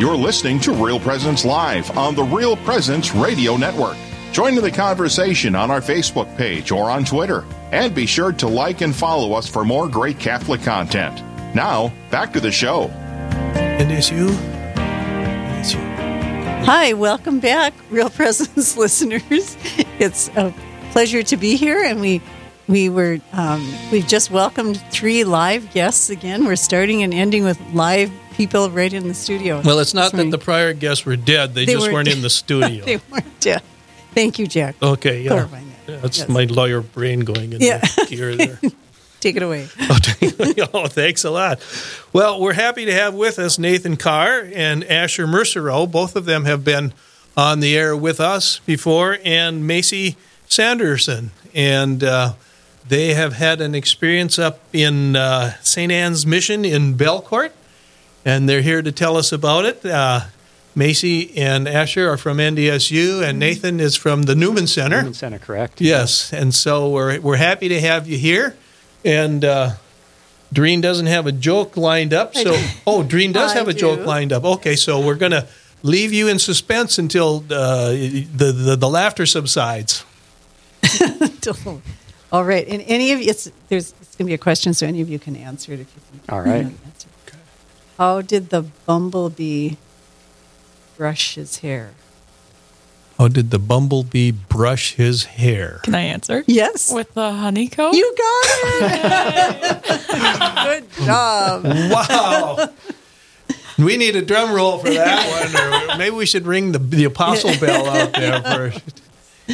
You're listening to Real Presence Live on the Real Presence Radio Network. Join in the conversation on our Facebook page or on Twitter. And be sure to like and follow us for more great Catholic content. Now, back to the show. And it's you. And it's you. Hi, welcome back, Real Presence listeners. It's a pleasure to be here, and we we were um, we've just welcomed three live guests again. We're starting and ending with live people right in the studio. Well, it's not that the prior guests were dead; they, They just weren't weren't in the studio. they weren't dead. Thank you, Jack. okay, yeah, that. that's Yes. my lawyer brain going in Yeah. gear there. Take it away. oh, thanks a lot. Well, we're happy to have with us Nathan Carr and Asher Mercereau. Both of them have been on the air with us before, and Macy Sanderson. And uh, they have had an experience up in uh, St. Anne's Mission in Belcourt, and they're here to tell us about it. Uh, Macy and Asher are from NDSU, and Nathan is from the Newman Center. Newman Center, correct? Yes, and so we're we're happy to have you here, and uh, Doreen doesn't have a joke lined up. So, oh, Doreen does have a joke lined up. Okay, so we're gonna leave you in suspense until uh, the, the the laughter subsides. All right, and any of you, it's there's it's going to be a question, so any of you can answer it if you can. All right. Answer. How did the bumblebee brush his hair? How did the bumblebee brush his hair? Can I answer? Yes, With the honeycomb? you got it. Good job. Wow. We need a drum roll for that one, or maybe we should ring the the apostle bell out there first.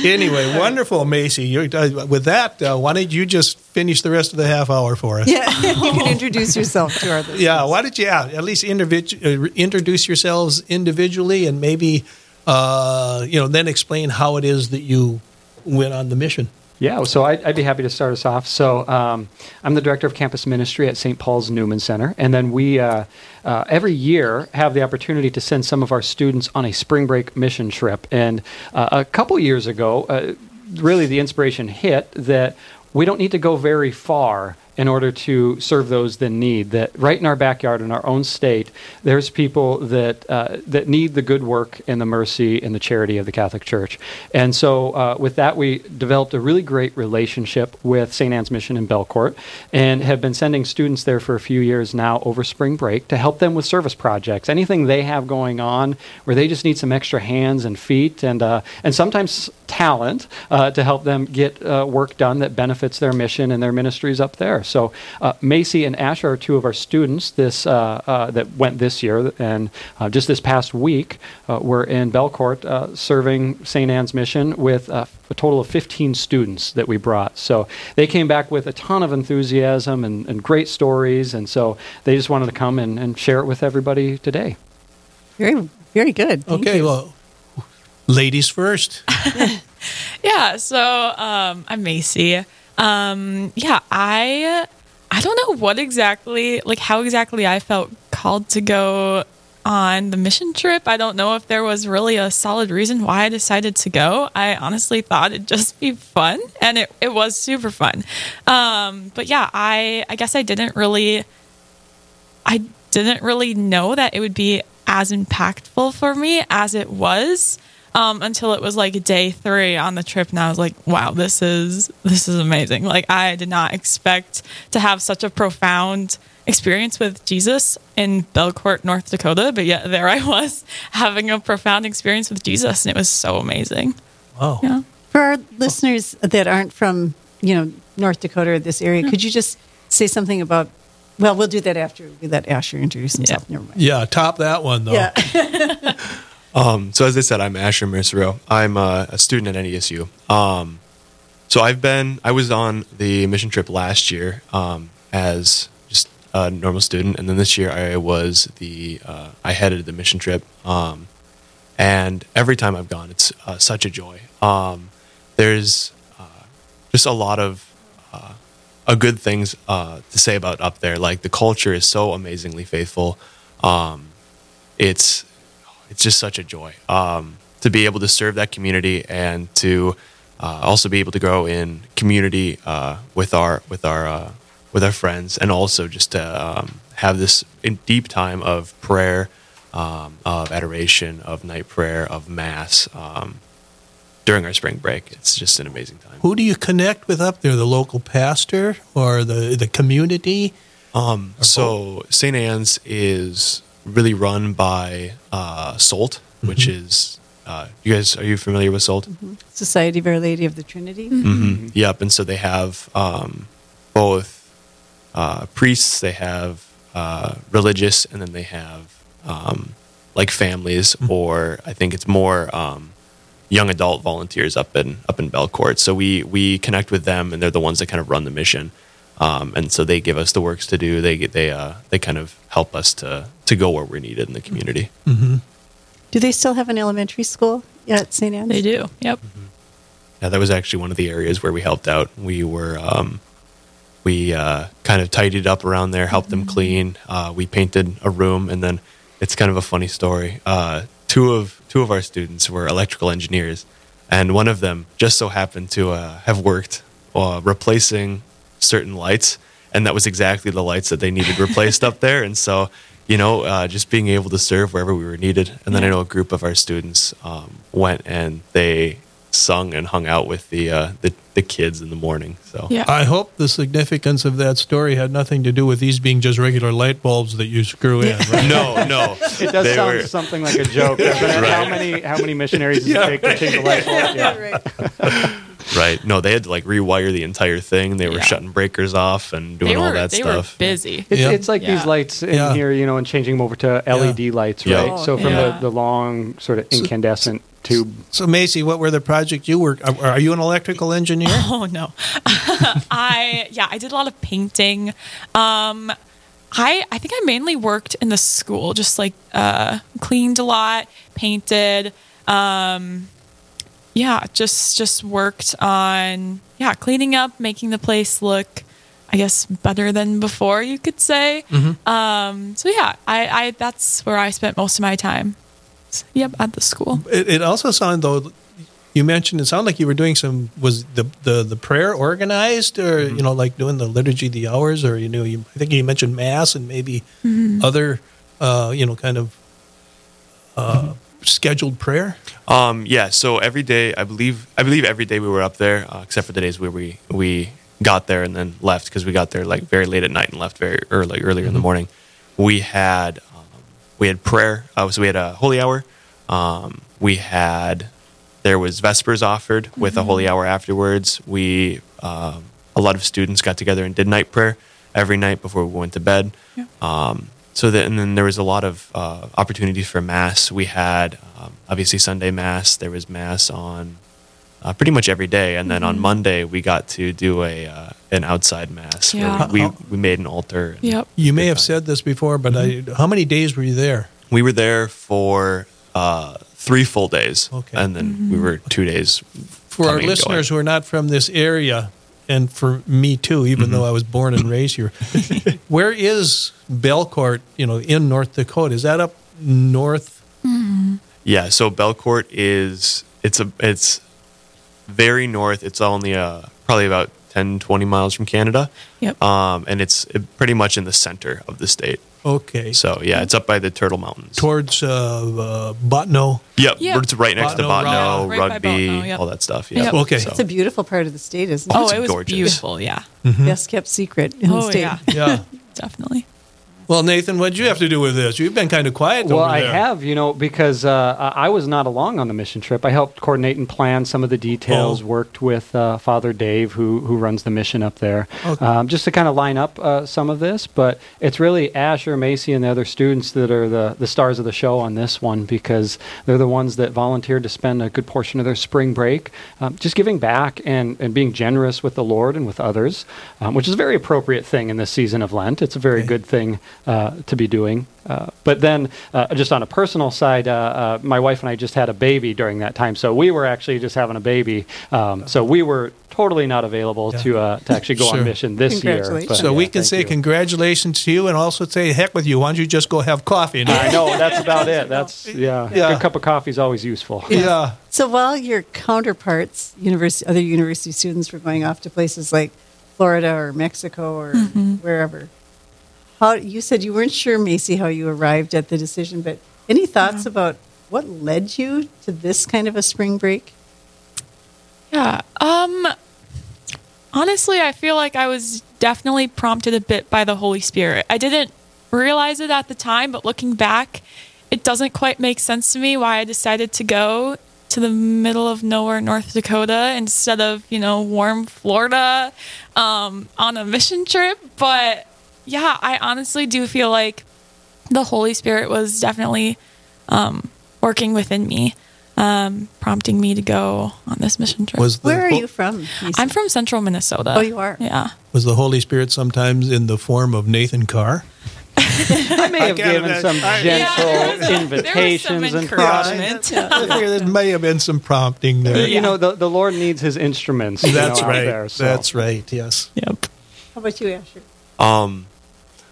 Anyway, wonderful, Macy. You're, uh, with that, uh, why don't you just finish the rest of the half hour for us? Yeah, you can introduce yourself to our listeners. Yeah, why don't you yeah, at least individu- uh, introduce yourselves individually and maybe, uh, you know, then explain how it is that you went on the mission. Yeah, so I'd, I'd be happy to start us off. So um, I'm the director of campus ministry at St. Paul's Newman Center, and then we uh, uh, every year have the opportunity to send some of our students on a spring break mission trip. And uh, a couple years ago, uh, really the inspiration hit that we don't need to go very far in order to serve those that need. That right in our backyard, in our own state, there's people that uh, that need the good work and the mercy and the charity of the Catholic Church. And so, uh, with that, we developed a really great relationship with St. Anne's Mission in Belcourt, and have been sending students there for a few years now over spring break to help them with service projects, anything they have going on where they just need some extra hands and feet, and uh, and sometimes talent uh, to help them get uh, work done that benefits their mission and their ministries up there. So uh, Macy and Asher are two of our students this uh, uh, that went this year, and uh, just this past week uh, we're in Belcourt uh, serving St. Anne's Mission with uh, a total of 15 students that we brought. So they came back with a ton of enthusiasm and, and great stories, and so they just wanted to come and, and share it with everybody today. Very, very good. Thank Okay, you. well, ladies first. Yeah, so um, I'm Macy. Um, yeah, I I don't know what exactly, like how exactly I felt called to go on the mission trip. I don't know if there was really a solid reason why I decided to go. I honestly thought it'd just be fun, and it, it was super fun. Um, but yeah, I I guess I didn't really I didn't really know that it would be as impactful for me as it was um, until it was like day three on the trip, and I was like, "Wow, this is this is amazing!" Like I did not expect to have such a profound experience with Jesus in Belcourt, North Dakota, but yet there I was having a profound experience with Jesus, and it was so amazing. Wow. Yeah. For our listeners that aren't from, you know, North Dakota or this area, could you just say something about? Well, we'll do that after we let Asher introduce himself. Never mind. Yeah, top that one though. Yeah. Um, so as I said, I'm Asher Mercereau. I'm uh, a student at NDSU. Um, so I've been, I was on the mission trip last year um, as just a normal student, and then this year I was the, uh, I headed the mission trip. Um, and every time I've gone, it's uh, such a joy. Um, there's uh, just a lot of uh, uh, good things uh, to say about up there. Like the culture is so amazingly faithful. Um, it's it's just such a joy um, to be able to serve that community and to uh, also be able to grow in community uh, with our with our uh, with our friends and also just to um, have this in deep time of prayer um, of adoration, of night prayer, of mass um, during our spring break. It's just an amazing time. Who do you connect with up there? The local pastor or the the community? Um, so St. Anne's is really run by uh, SOLT, which is uh, you guys are you familiar with SOLT? Society of Our Lady of the Trinity. hmm Yep. And so they have um, both uh, priests, they have uh, religious, and then they have um, like families, or I think it's more um, young adult volunteers up in up in Belcourt. So we we connect with them, and they're the ones that kind of run the mission. Um, and so they give us the works to do. They they uh, they kind of help us to to go where we're needed in the community. Do they still have an elementary school at St. Anne's? They do. Yep. Yeah, that was actually one of the areas where we helped out. We were um, we uh, kind of tidied up around there, helped them clean. Uh, we painted a room, and then it's kind of a funny story. Uh, two of two of our students were electrical engineers, and one of them just so happened to uh, have worked uh, replacing certain lights, and that was exactly the lights that they needed replaced up there. And so, you know, uh, just being able to serve wherever we were needed. And then I know a group of our students um, went and they sung and hung out with the uh, the, the kids in the morning. So Yeah. I hope the significance of that story had nothing to do with these being just regular light bulbs that you screw in. Right? no, no, It does They sound were- something like a joke. But How many how many missionaries does it take to change a light bulb? Yeah. Right. right. No, they had to like rewire the entire thing. They were Yeah. shutting breakers off and doing They all were that they stuff. were busy. It's, Yeah. it's like these lights in Yeah. here, you know, and changing them over to LED lights, right? Oh, so from yeah. the, the long sort of incandescent tube. So Macy, what were the projects you work? Are, are you an electrical engineer? Oh no. I yeah, I did a lot of painting. Um I I think I mainly worked in the school, just like uh cleaned a lot, painted. Um yeah, just just worked on yeah, cleaning up, making the place look I guess better than before, you could say. Um so yeah, I I that's where I spent most of my time. Yep, at the school. It, it also sounded though. You mentioned it sounded like you were doing some. Was the the, the prayer organized, or you know, like doing the liturgy, the hours, or you know, you, I think you mentioned mass and maybe other, uh, you know, kind of uh, scheduled prayer. Um, yeah. So every day, I believe, I believe every day we were up there, uh, except for the days where we we got there and then left because we got there like very late at night and left very early, earlier in the morning. We had um, we had prayer. Uh, so we had a holy hour. Um, we had there was vespers offered with a holy hour afterwards. We um, a lot of students got together and did night prayer every night before we went to bed. Um, so that, and then there was a lot of uh, opportunities for mass. We had um, obviously Sunday mass. There was mass on uh, pretty much every day, and then on Monday we got to do a uh, an outside mass. where Yeah. we we made an altar. Yep. You may have time. said this before, but I, how many days were you there? We were there for uh, three full days, Okay. and then we were two days. For our listeners going. who are not from this area, and for me too, even though I was born and raised here, where is Belcourt? You know, in North Dakota, is that up north? Yeah, so Belcourt is it's a it's very north. It's only uh, probably about 10, 20 miles from Canada. Yep. Um, and it's pretty much in the center of the state. Okay, So yeah, it's up by the Turtle Mountains. towards uh, uh, Bottineau. Yep, Yeah. it's right next to Bottineau, Bottineau, right by Rugby, Bottineau, yep. all that stuff. Yeah. Yep. Okay. So- It's a beautiful part of the state, isn't it? Oh, It's it was gorgeous. beautiful. Yeah, Best kept secret in the Oh state. yeah, Yeah. definitely. Well, Nathan, what did you have to do with this? You've been kind of quiet Well, I have, you know, because uh, I I was not along on the mission trip. I helped coordinate and plan some of the details. Oh. Worked with uh, Father Dave, who who runs the mission up there, Okay. um, just to kind of line up uh, some of this. But it's really Asher, Macy, and the other students that are the the stars of the show on this one because they're the ones that volunteered to spend a good portion of their spring break um, just giving back and and being generous with the Lord and with others, um, which is a very appropriate thing in this season of Lent. It's a very Okay. good thing uh, to be doing. Uh, but then, uh, just on a personal side, uh, uh, my wife and I just had a baby during that time, so we were actually just having a baby. Um, so we were totally not available Yeah. to uh, to actually go Sure. on mission this year. But, so yeah, we can say you. congratulations to you, and also say heck with you. Why don't you just go have coffee? I know that's about it. That's yeah. Yeah. A good cup of coffee is always useful. yeah. So while your counterparts, university, other university students, were going off to places like Florida or Mexico or wherever, how you said you weren't sure, Macy, how you arrived at the decision, but Any thoughts about what led you to this kind of a spring break? Yeah. Um honestly, I feel like I was definitely prompted a bit by the Holy Spirit. I didn't realize it at the time, but looking back, it doesn't quite make sense to me why I decided to go to the middle of nowhere, North Dakota, instead of, you know, warm Florida um, on a mission trip. But yeah, I honestly do feel like the Holy Spirit was definitely um, working within me, um, prompting me to go on this mission trip. Was the Where are Ho- you from? Lisa? I'm from central Minnesota. Oh, you are? Yeah. Was the Holy Spirit sometimes in the form of Nathan Carr? I may have can't given imagine- some I- gentle there was some invitations and encouragement. prodding. I figure there may have been some prompting there. You know, the, the Lord needs his instruments. you That's know, out right. There, so. That's right. Yes. Yep. How about you, Asher? Um,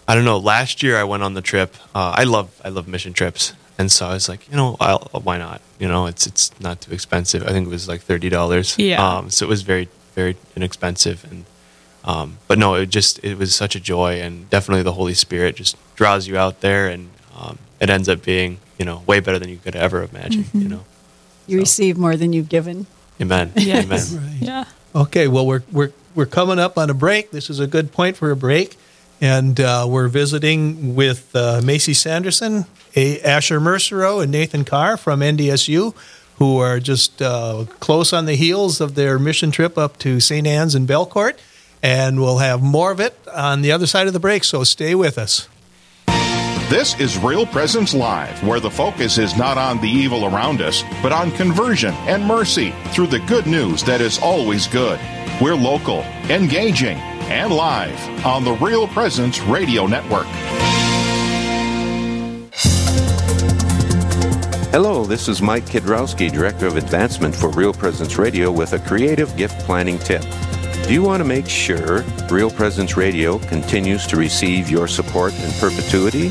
I don't know. Last year I went on the trip. Uh, I love I love mission trips, and so I was like, you know, I'll, why not? You know, it's it's not too expensive. I think it was like thirty dollars. Yeah. Um, so it was very very inexpensive, and um, but no, it just it was such a joy, and definitely the Holy Spirit just draws you out there, and um, it ends up being you know way better than you could ever imagine. You know, You receive more than you've given. Amen. Yes. Amen. Right. Yeah. Okay, well, we're, we're, we're coming up on a break. This is a good point for a break. And uh, we're visiting with uh, Macy Sanderson, a- Asher Mercero, and Nathan Carr from NDSU, who are just uh, close on the heels of their mission trip up to St. Anne's and Belcourt. And we'll have more of it on the other side of the break, so stay with us. This is Real Presence Live, where the focus is not on the evil around us, but on conversion and mercy through the good news that is always good. We're local, engaging, and live on the Real Presence Radio Network. Hello, this is Mike Kidrowski, Director of Advancement for Real Presence Radio, with a creative gift planning tip. Do you want to make sure Real Presence Radio continues to receive your support in perpetuity?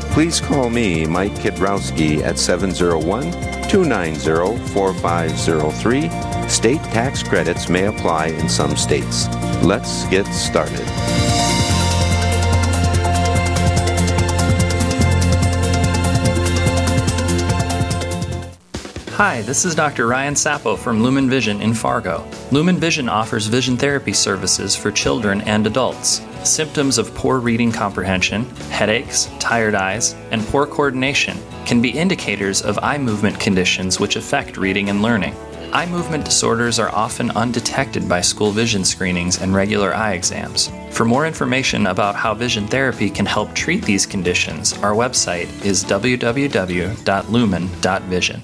please call me, Mike Kidrowski, at 701 290 4503. State tax credits may apply in some states. Let's get started. Hi, this is Dr. Ryan Sapo from Lumen Vision in Fargo. Lumen Vision offers vision therapy services for children and adults. Symptoms of poor reading comprehension, headaches, tired eyes, and poor coordination can be indicators of eye movement conditions which affect reading and learning. Eye movement disorders are often undetected by school vision screenings and regular eye exams. For more information about how vision therapy can help treat these conditions, our website is www.lumen.vision.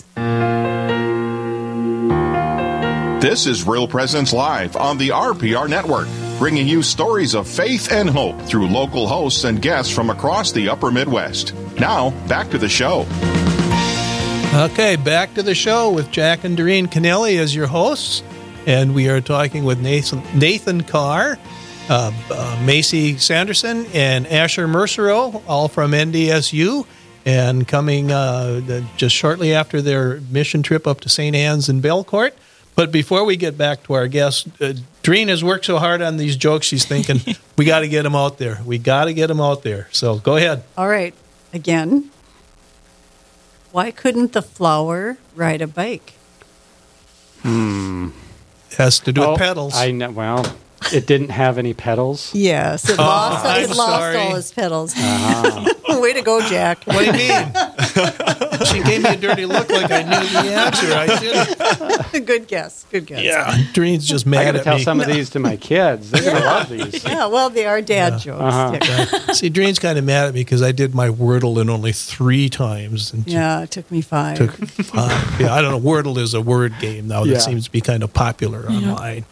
This is Real Presence Live on the RPR Network, bringing you stories of faith and hope through local hosts and guests from across the upper Midwest. Now, back to the show. Okay, back to the show with Jack and Doreen Kennelly as your hosts. And we are talking with Nathan, Nathan Carr, uh, uh, Macy Sanderson, and Asher Mercero, all from NDSU. And coming uh, just shortly after their mission trip up to St. Anne's and Belcourt. But before we get back to our guest, uh, Doreen has worked so hard on these jokes, she's thinking, we got to get them out there. We got to get them out there. So go ahead. All right. Again, why couldn't the flower ride a bike? Hmm. Has to do with Oh, pedals. I know. Well, it didn't have any pedals. Yes, it lost, I'm it lost sorry. all his pedals. Way to go, Jack. what do you mean? she gave me a dirty look like I knew the answer. I didn't. Good guess. Good guess. Yeah, Doreen's just I mad got to at tell me. some of these to my kids. They're going to love these. Yeah, well, they are dad jokes. Uh-huh. Yeah. See, Doreen's kind of mad at me because I did my Wordle in only three times. And she Yeah, it took me five. took five. Yeah, I don't know. Wordle is a word game now that Yeah. seems to be kind of popular online.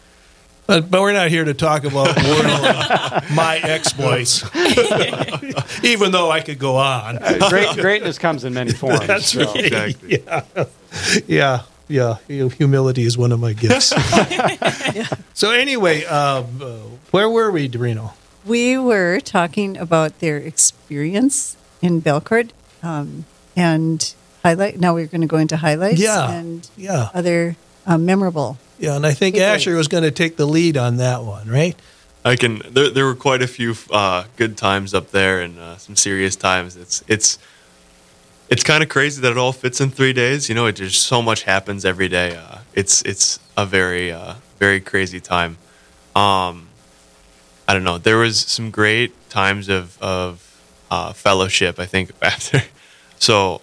But, but we're not here to talk about Wordle and my exploits, even though I could go on. Great, greatness comes in many forms. That's so. right. Exactly. Yeah, yeah. Humility is one of my gifts. So anyway, uh, uh, where were we, Dorino? We were talking about their experience in Belcourt um, and highlight. Now we're going to go into highlights Yeah. and Yeah, other uh, memorable. yeah. And I think Okay. Asher was going to take the lead on that one, right? I can. There, there were quite a few uh, good times up there, and uh, some serious times. It's it's it's kind of crazy that it all fits in three days. You know, it just so much happens every day. Uh, it's it's a very uh, very crazy time. Um, I don't know. There was some great times of of uh, fellowship. I think after. So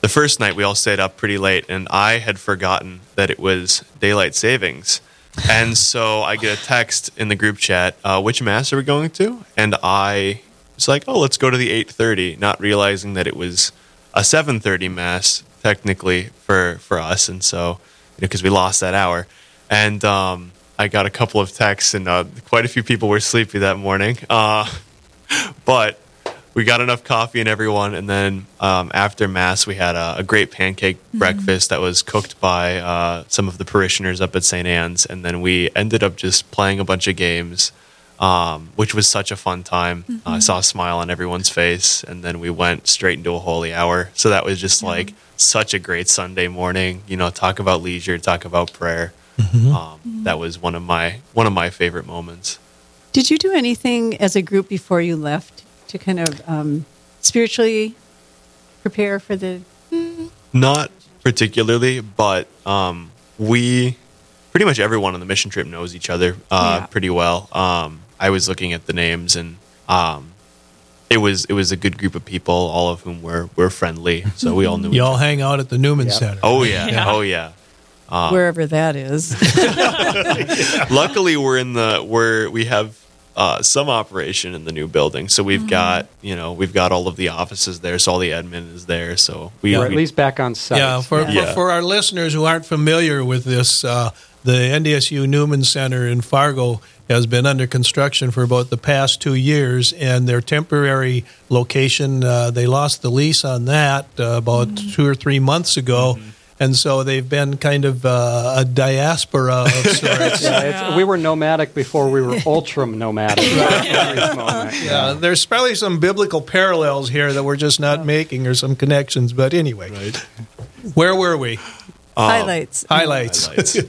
the first night we all stayed up pretty late, and I had forgotten that it was daylight savings. And so I get a text in the group chat, uh, which mass are we going to? And I was like, oh, let's go to the 8.30, not realizing that it was a 7.30 mass, technically, for, for us. And so, because we lost that hour. And um, I got a couple of texts, and uh, quite a few people were sleepy that morning. Uh, but we got enough coffee and everyone, and then um, after mass, we had a, a great pancake breakfast that was cooked by uh, some of the parishioners up at St. Anne's, and then we ended up just playing a bunch of games, um, which was such a fun time. I saw a smile on everyone's face, and then we went straight into a holy hour. So that was just like such a great Sunday morning. You know, talk about leisure, talk about prayer. Um, that was one of my one of my favorite moments. Did you do anything as a group before you left to kind of um, spiritually prepare for the? Not particularly, but um, we pretty much everyone on the mission trip knows each other uh, Yeah. pretty well. Um, I was looking at the names, and um, it was it was a good group of people, all of whom were were friendly. So we all knew. you all other. hang out at the Newman Yep. Center. Oh yeah. Yeah. oh yeah. wherever that is. Luckily, we're in the where we have uh, some operation in the new building, so we've got you know we've got all of the offices there, so all the admin is there. So we, Or at least back on site. Yeah, for, Yeah. For, for our listeners who aren't familiar with this, uh, the NDSU Newman Center in Fargo has been under construction for about the past two years, and their temporary location, uh, they lost the lease on that uh, about two or three months ago. And so they've been kind of uh, a diaspora of sorts. Yeah, it's, we were nomadic before we were ultra nomadic. at this moment. Yeah, there's probably some biblical parallels here that we're just not making, or some connections. But anyway, where were we? Highlights. Highlights. highlights.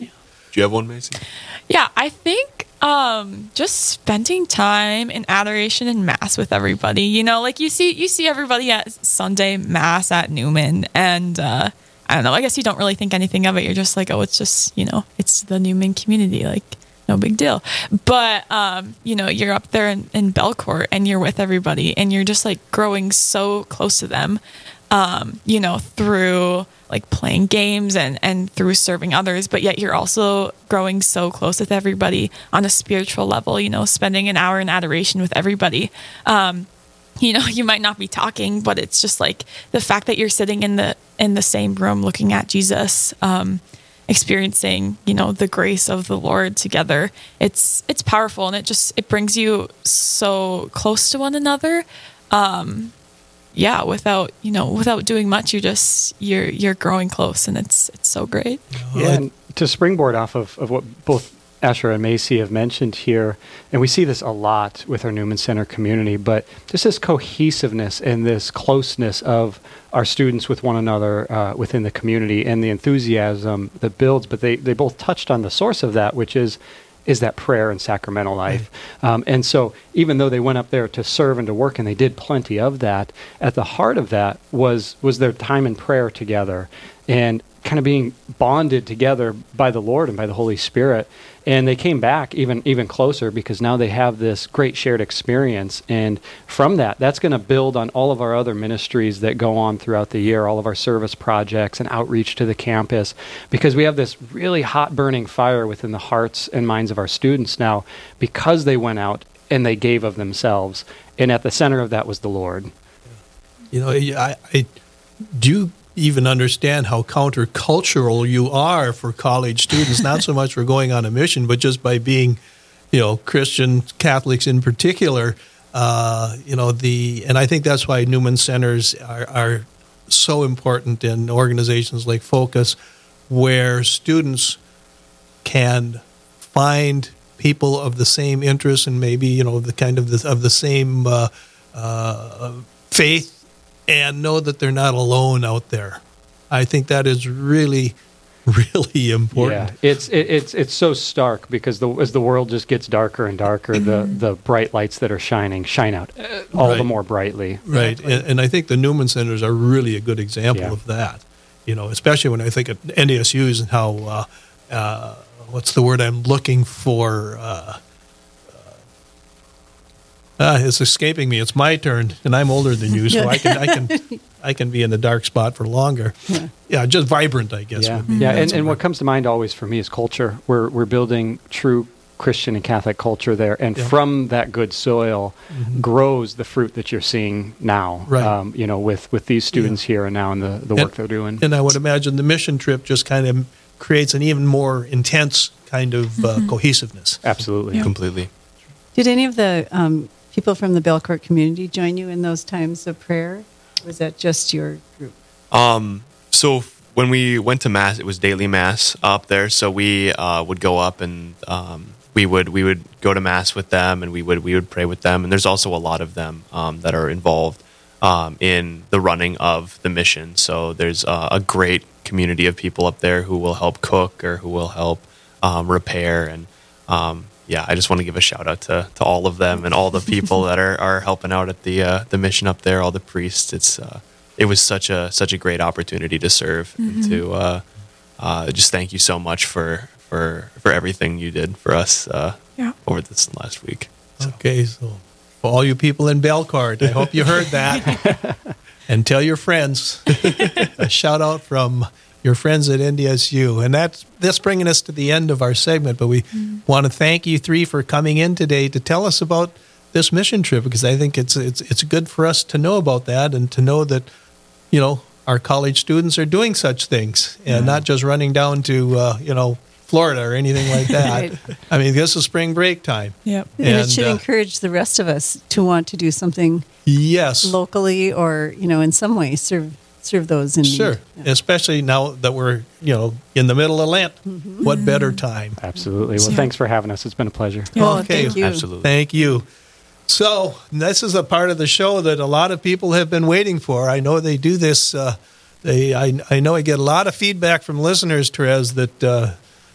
Do you have one, Macy? Yeah, I think um just spending time in adoration and mass with everybody. You know, like you see you see everybody at Sunday mass at Newman and uh I don't know, I guess you don't really think anything of it. You're just like, oh, it's just, you know, it's the Newman community, like no big deal. But um, you know, you're up there in, in Belcourt and you're with everybody and you're just like growing so close to them. Um, you know, through like playing games and and through serving others, but yet you're also growing so close with everybody on a spiritual level, you know, spending an hour in adoration with everybody. Um, you know you might not be talking but it's just like the fact that you're sitting in the in the same room looking at jesus um experiencing you know the grace of the lord together it's it's powerful and it just it brings you so close to one another um yeah without you know without doing much you're just you're you're growing close and it's it's so great. Yeah, and to springboard off of, of what both Asher and Macy have mentioned here, and we see this a lot with our Newman Center community, but just this cohesiveness and this closeness of our students with one another uh, within the community and the enthusiasm that builds. But they, they both touched on the source of that, which is is that prayer and sacramental life. Um, and so, even though they went up there to serve and to work, and they did plenty of that, at the heart of that was was their time in prayer together. And kind of being bonded together by the Lord and by the Holy Spirit. And they came back even even closer because now they have this great shared experience. And from that, that's going to build on all of our other ministries that go on throughout the year, all of our service projects and outreach to the campus, because we have this really hot burning fire within the hearts and minds of our students now because they went out and they gave of themselves. And at the center of that was the Lord. You know, I, I do even understand how countercultural you are for college students, not so much for going on a mission, but just by being, you know, Christian Catholics in particular. Uh, you know, the, and I think that's why Newman Centers are, are so important in organizations like Focus, where students can find people of the same interests and maybe you know the kind of the, of the same uh, uh, faith and know that they're not alone out there. I think that is really, really important. Yeah, it's it, it's it's so stark because the, as the world just gets darker and darker, the the bright lights that are shining shine out uh, all Right. the more brightly. Right, and, and I think the Newman Centers are really a good example Yeah. of that. You know, especially when I think of NDSU's and how uh, uh, what's the word I'm looking for? Uh, uh, it's escaping me. It's my turn, and I'm older than you, so I can I can I can be in the dark spot for longer. Yeah, just vibrant, I guess. Yeah, would be- yeah, and, and what- what comes to mind always for me is culture. We're we're building true Christian and Catholic culture there, and Yeah. from that good soil grows the fruit that you're seeing now. Right. Um, you know, with with these students here and now and the the work And- they're doing. And I would imagine the mission trip just kind of creates an even more intense kind of uh, cohesiveness. Absolutely. completely. Did any of the um, people from the Belcourt community join you in those times of prayer? Was that just your group? Um, so when we went to mass, it was daily mass up there. So we uh, would go up and um, we would we would go to mass with them, and we would we would pray with them. And there's also a lot of them um, that are involved um, in the running of the mission. So there's uh, a great community of people up there who will help cook or who will help um, repair and. Yeah, I just want to give a shout out to, to all of them and all the people that are, are helping out at the uh, the mission up there, all the priests. It's uh, it was such a such a great opportunity to serve and to uh, uh, just thank you so much for for for everything you did for us uh, Yeah. over this last week. Okay, so for all you people in Belcourt, I hope you heard that. and tell your friends. a shout out from your friends at NDSU. And that's that's bringing us to the end of our segment, but we want to thank you three for coming in today to tell us about this mission trip because I think it's it's it's good for us to know about that and to know that you know our college students are doing such things and not just running down to uh, you know Florida or anything like that. Right. I mean, this is spring break time. Yep. And, it should uh, encourage the rest of us to want to do something Yes. locally or, you know, in some way serve serve those in Sure. need. Yeah. Especially now that we're, you know, in the middle of Lent. Mm-hmm. What better time? Absolutely. Well, Yeah. thanks for having us. It's been a pleasure. Oh, Okay. thank you. Absolutely. Thank you. So, this is a part of the show that a lot of people have been waiting for. I know they do this. Uh, they, I, I know I get a lot of feedback from listeners, Therese, that uh,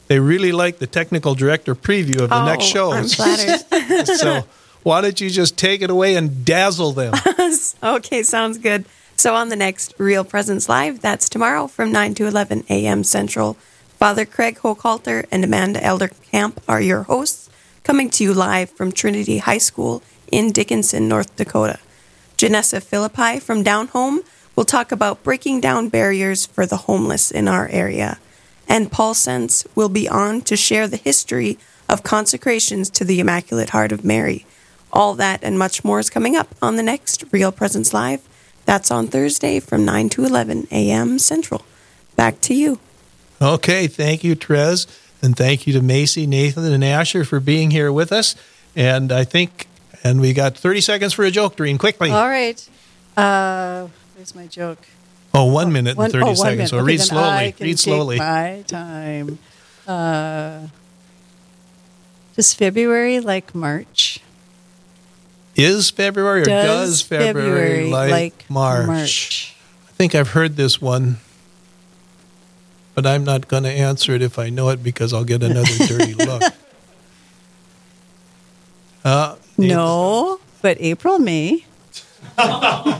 they really like the technical director preview of the next show. Oh, I'm flattered. so, why don't you just take it away and dazzle them? okay, sounds good. So on the next Real Presence Live, that's tomorrow from 9 to 11 a.m. Central. Father Craig Hochhalter and Amanda Elder Camp are your hosts, coming to you live from Trinity High School in Dickinson, North Dakota. Janessa Philippi from Down Home will talk about breaking down barriers for the homeless in our area. And Paul Sense will be on to share the history of consecrations to the Immaculate Heart of Mary. All that and much more is coming up on the next Real Presence Live. That's on Thursday from 9 to 11 a.m. Central. Back to you. Okay, thank you, Trez, and thank you to Macy, Nathan, and Asher for being here with us. And I think, and we got 30 seconds for a joke, Doreen, quickly. All right. Uh, where's my joke? oh, one minute One- and 30 oh, one seconds. minute. So Okay, read then slowly. I can Read take slowly. My time. Uh, does February like March? Is February or does, February, like, March? March? I think I've heard this one, but I'm not going to answer it if I know it because I'll get another dirty look. Uh, No, but April, May. That's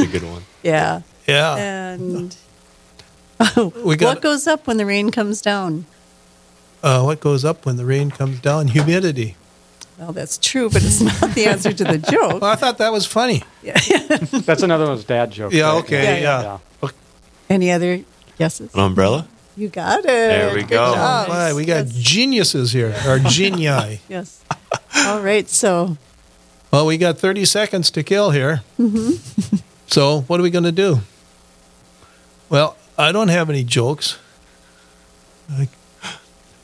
a good one. Yeah. yeah. And We got what goes up when the rain comes down? uh, what goes up when the rain comes down? Humidity. Well, that's true, but it's not the answer to the joke. Well, I thought that was funny. Yeah. That's another one of those dad jokes. Yeah, right? okay, Yeah, yeah. Any other guesses? An umbrella? You got it. There we Good go. job. Why, we got Yes. geniuses here, or genii. Yes. All right. So Well, we got 30 seconds to kill here. Mm-hmm. so, what are we going to do? Well, I don't have any jokes.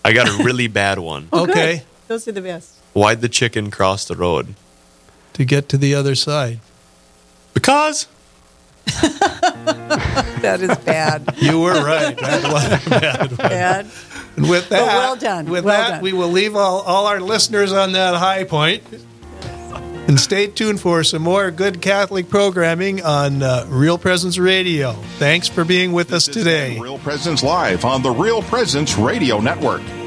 I got a really bad one. Oh, good. okay, those are the best. Why'd the chicken cross the road? to get to the other side. Because That is bad. You were right. That was bad one. bad. And with that, well done. With Well that, done. we will leave all, all our listeners on that high point. And stay tuned for some more good Catholic programming on uh, Real Presence Radio. Thanks for being with us This has today. Real Presence Live on the Real Presence Radio Network.